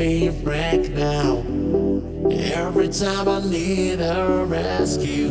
me right now. Every time I need a rescue.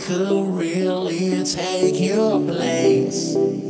could really take your place.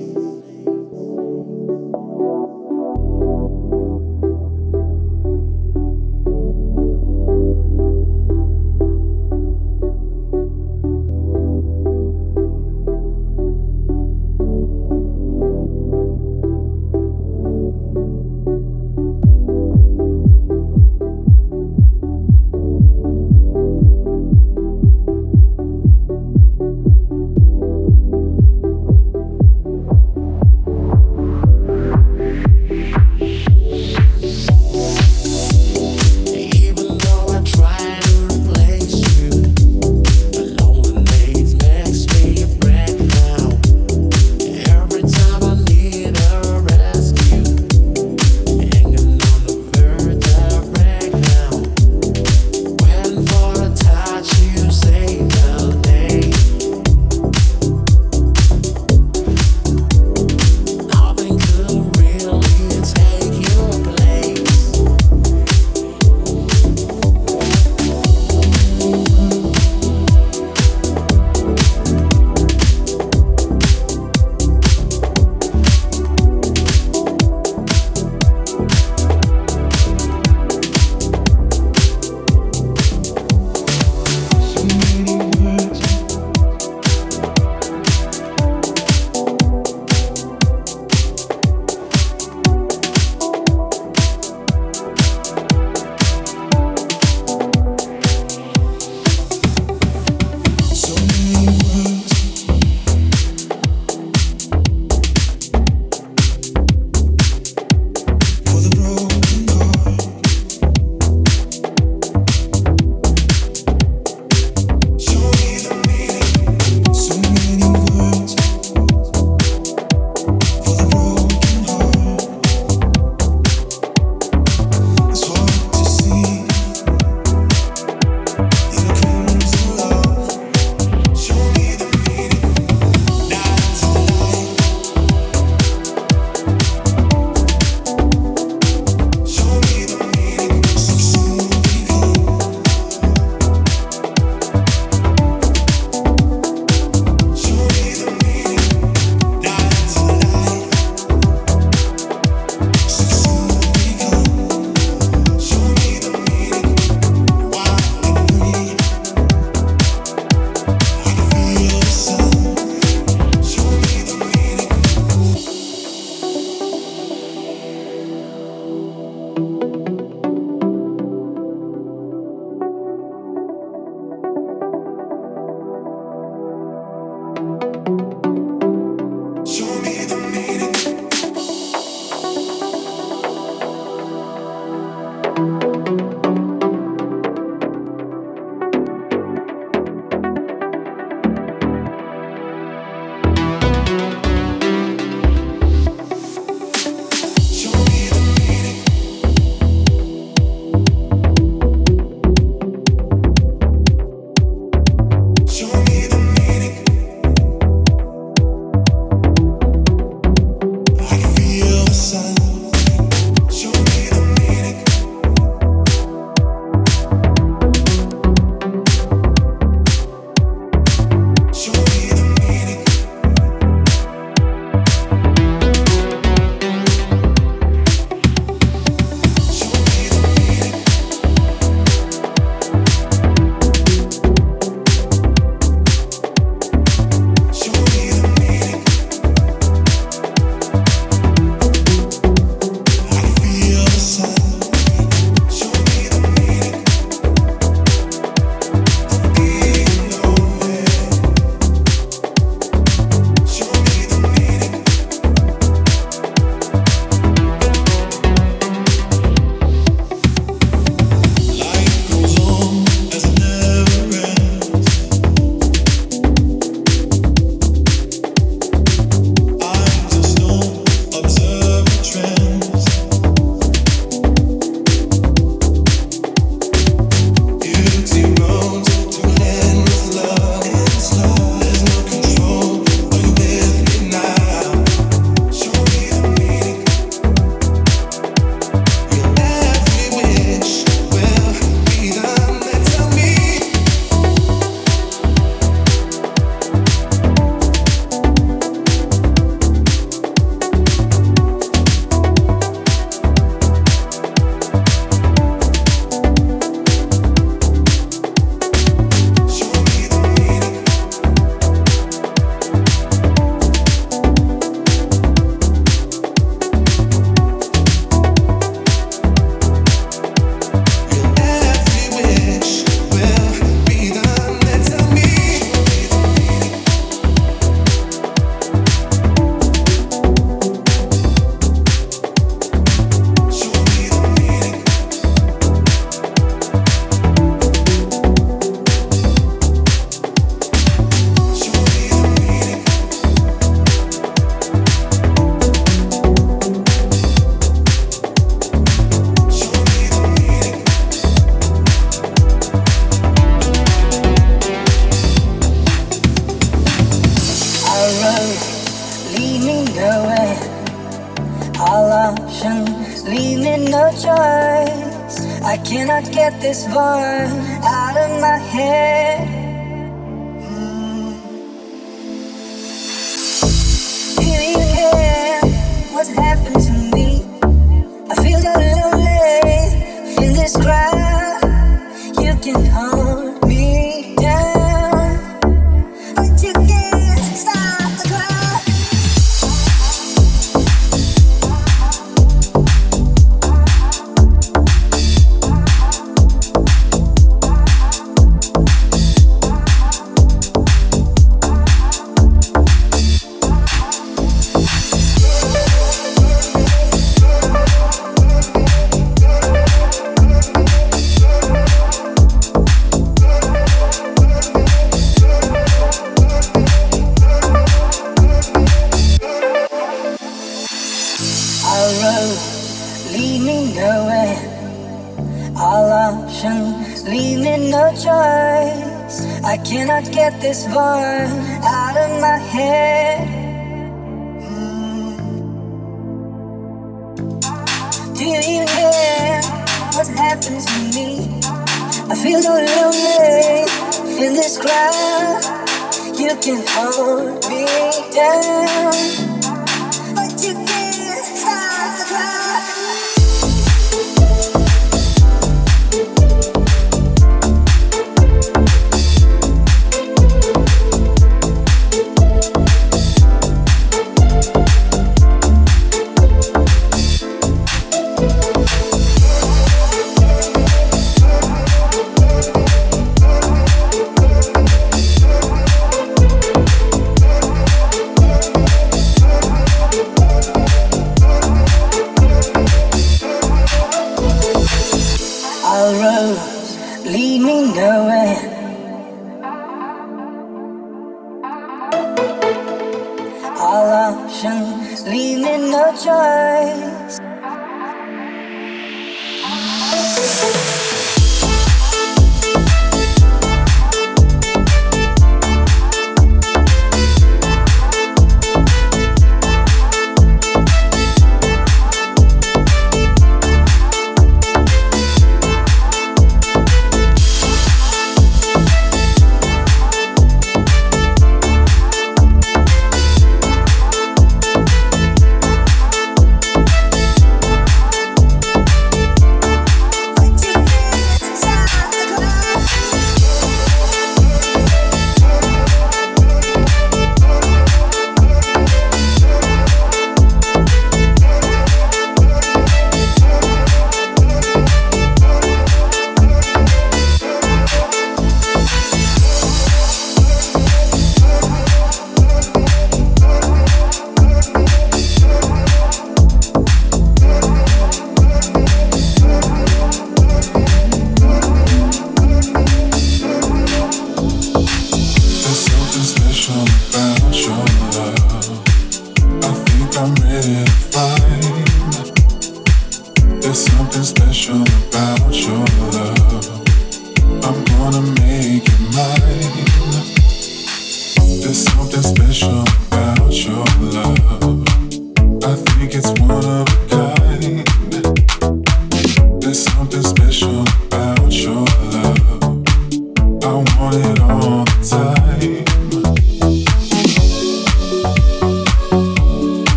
Choice.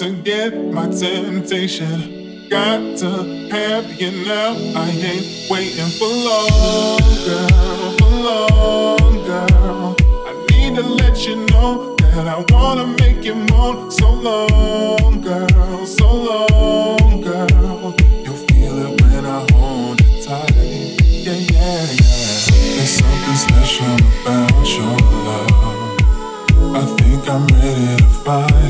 To get my temptation. Got to have you now. I ain't waiting for long, girl, for long, girl. I need to let you know that I wanna make you moan so long, girl, so long, girl. You'll feel it when I hold you tight. Yeah, yeah, yeah. There's something special about your love. I think I'm ready to find.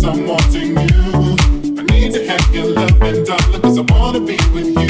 cause I'm wanting you. I need to have your love and dollar cause I wanna be with you.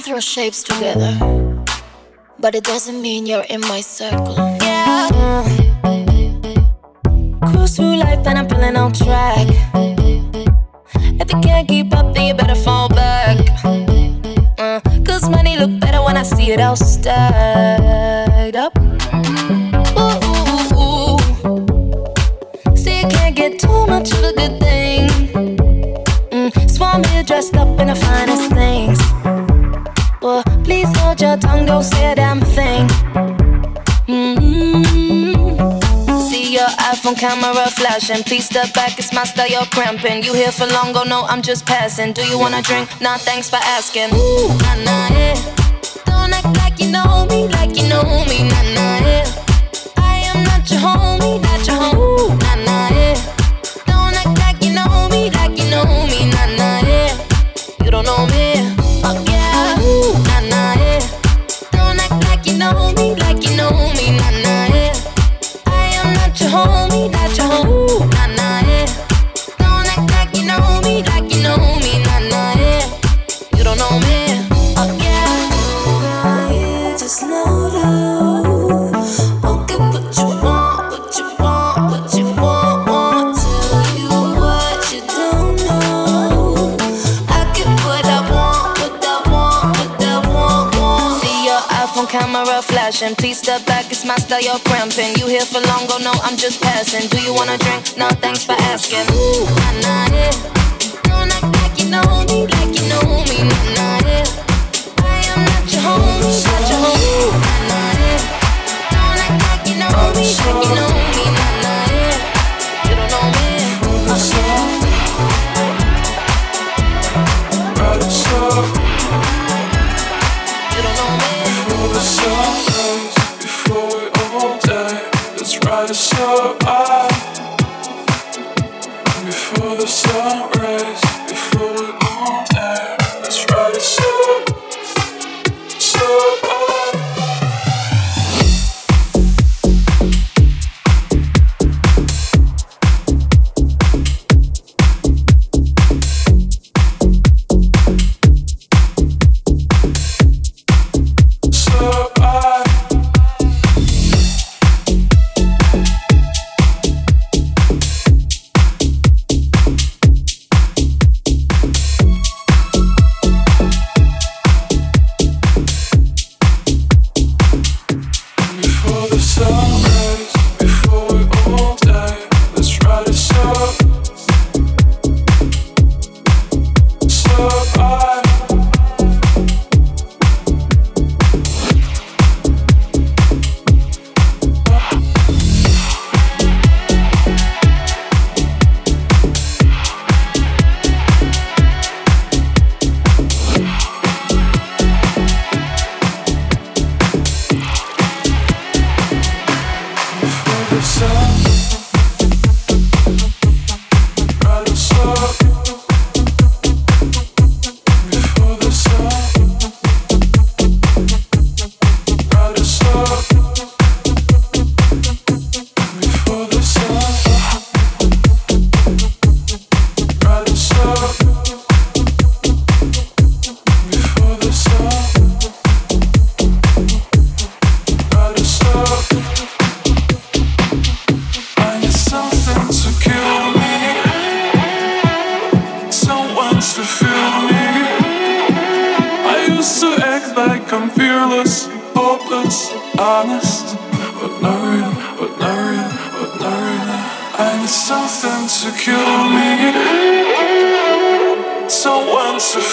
Can throw shapes together, but it doesn't mean you're in my circle. Yeah. Cruise through life and I'm feeling on track. If you can't keep up, then you better fall back. Uh, Cause money look better when I see it all stacked up. See, you can't get too much of a good thing. Mm, me dressed up in the finest things. Hold your tongue, don't say a damn thing. Mm-hmm. See your iPhone camera flashing. Please step back, it's my style, you're cramping. You here for long, go no, I'm just passing. Do you wanna drink? Nah, thanks for asking. Ooh, nah, nah, yeah. Don't act like you know me, like you know me, nah, nah, yeah. I am not your homie,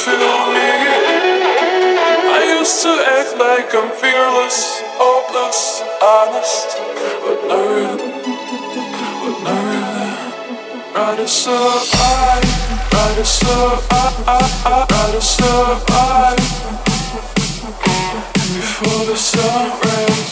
feeling. I used to act like I'm fearless, hopeless, honest, but now, but now, right is so I, right is so I, right is so I, before the sun rain.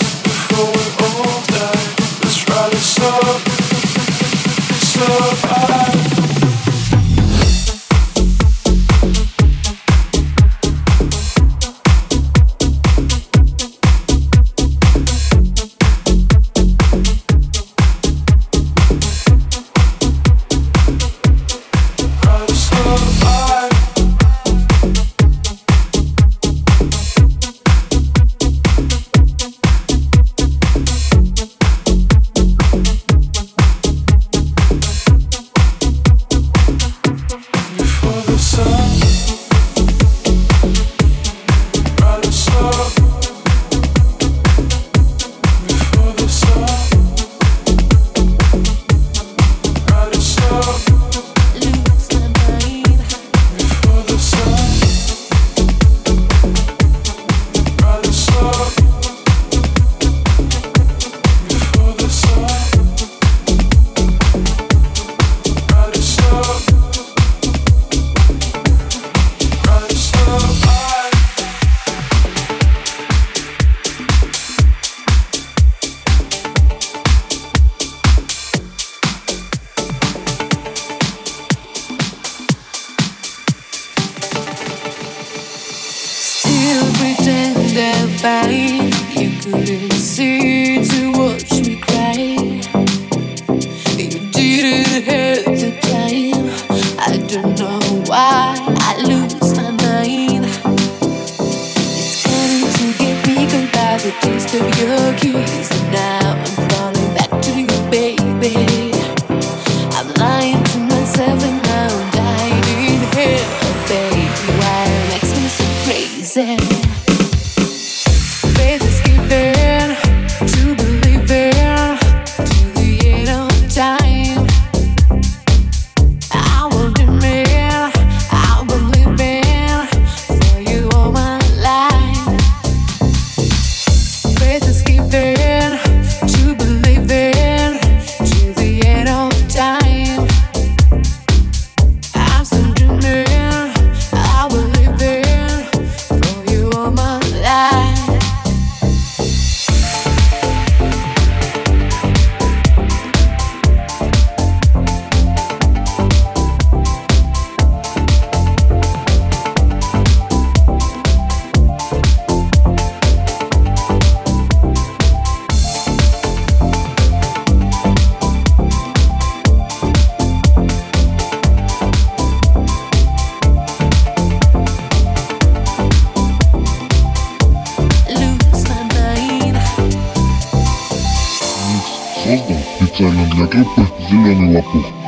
Поздно, специально для труппы «Зеленый лопух».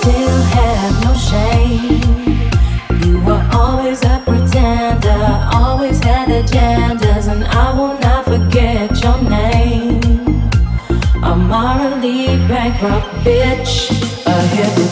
still have no shame. You were always a pretender, always had agendas, and I will not forget your name. A morally bankrupt bitch, a hypocrite.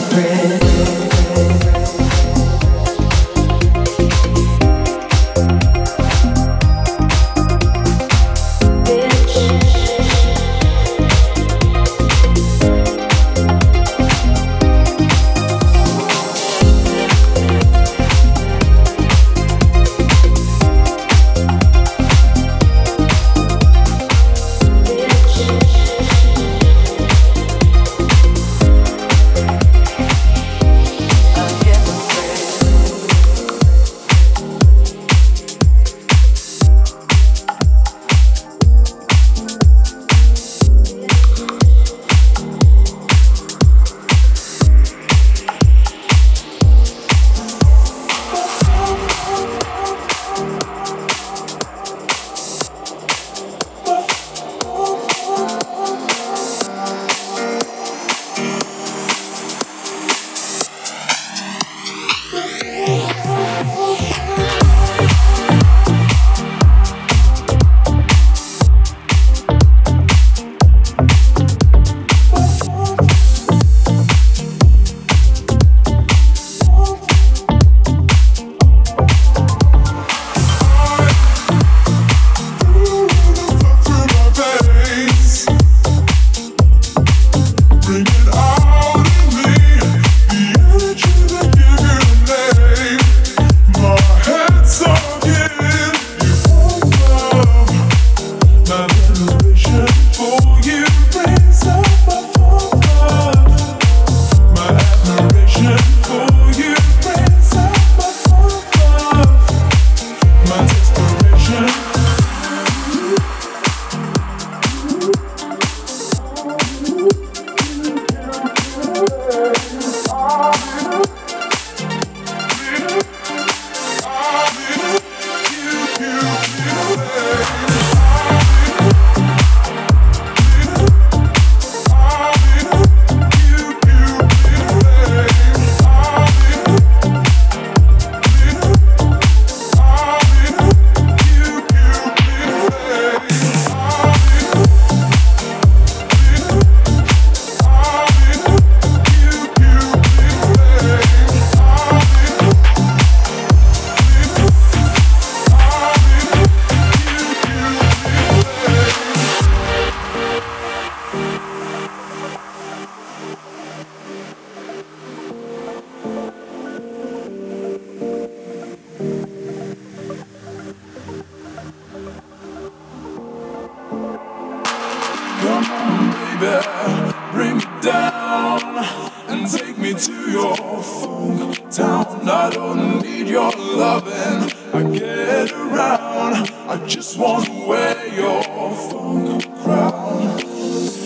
I need your loving. I get around. I just wanna wear your funk crown.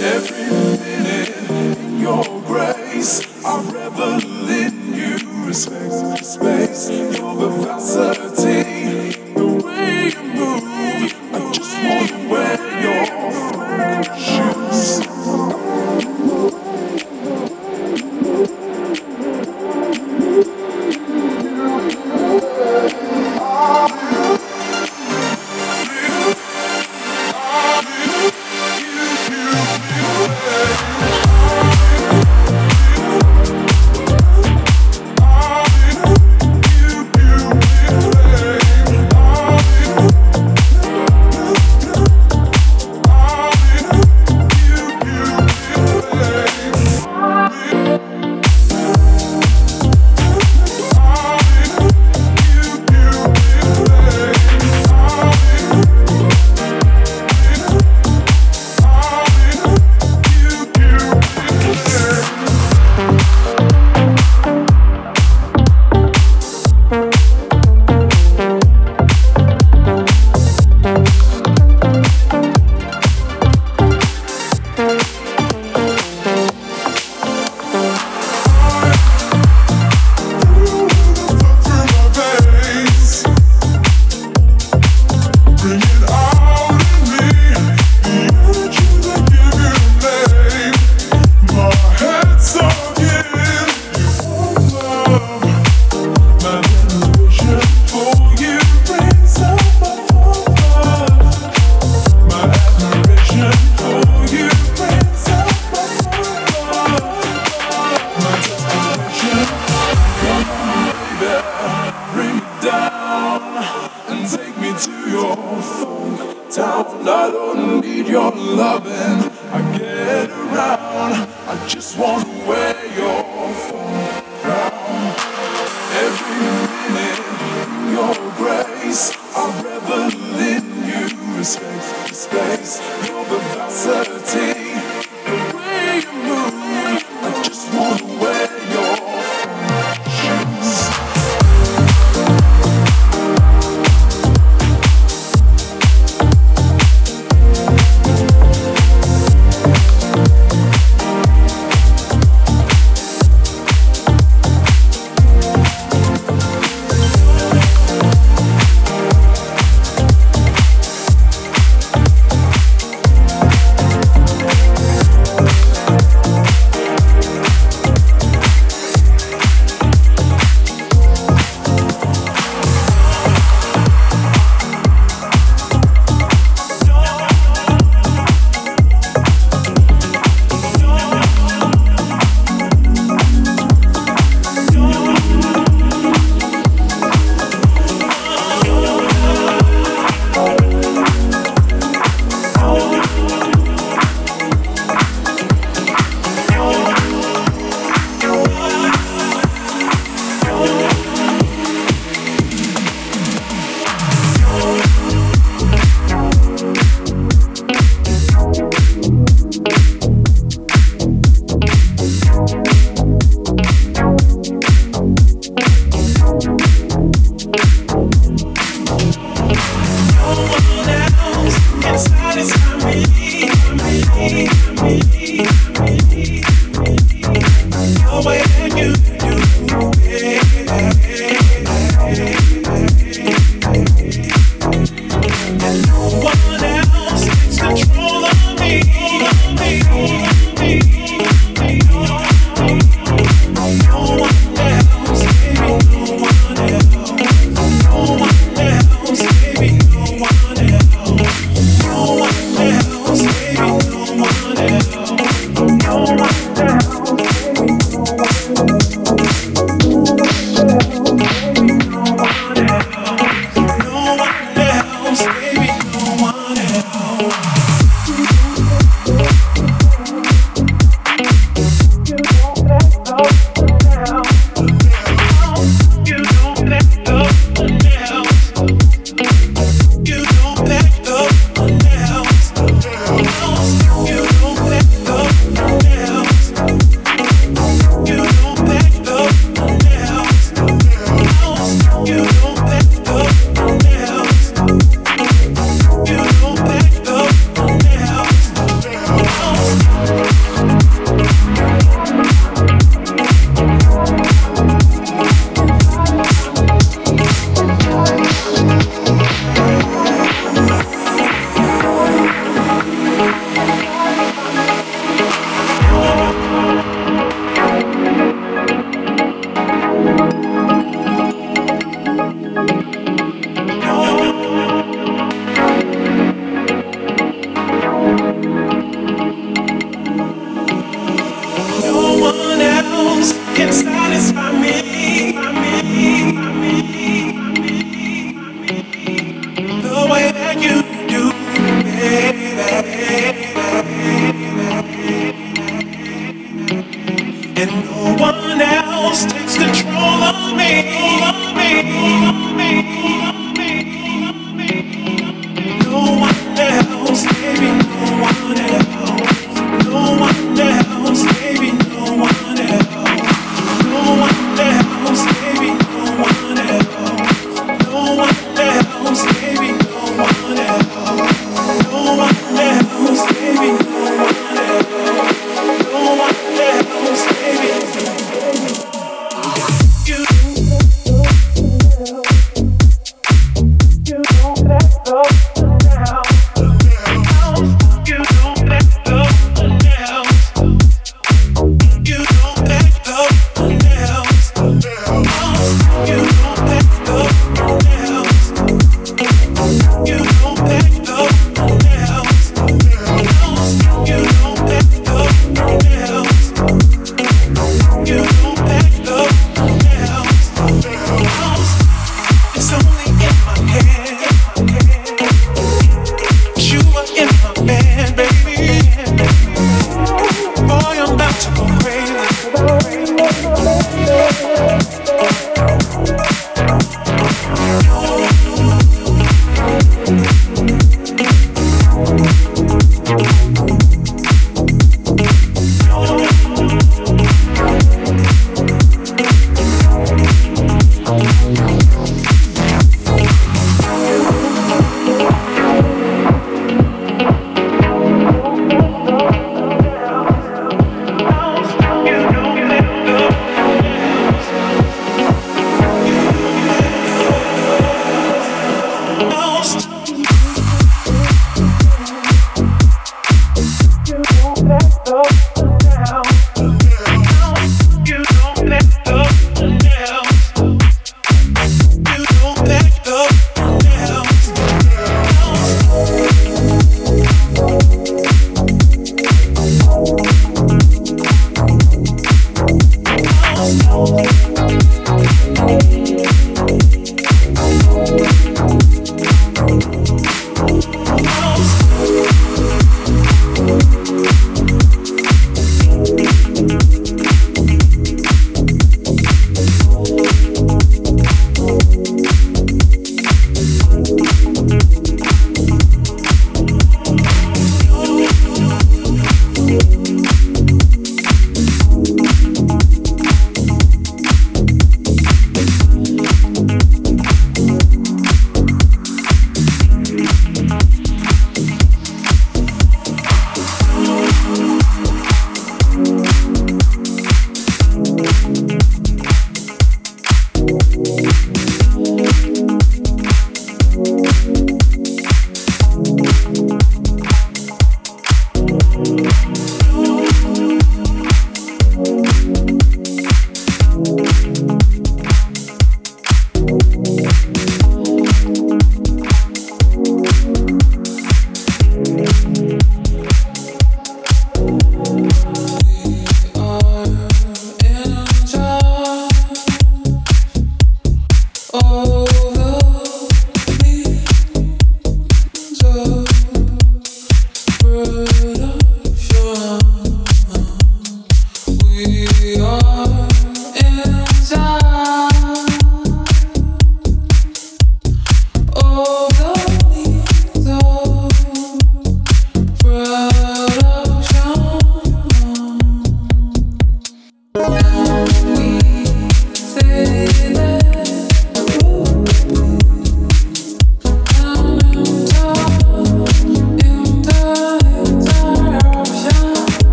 Every minute in your grace, I revel in you. Respect space, you're the facet.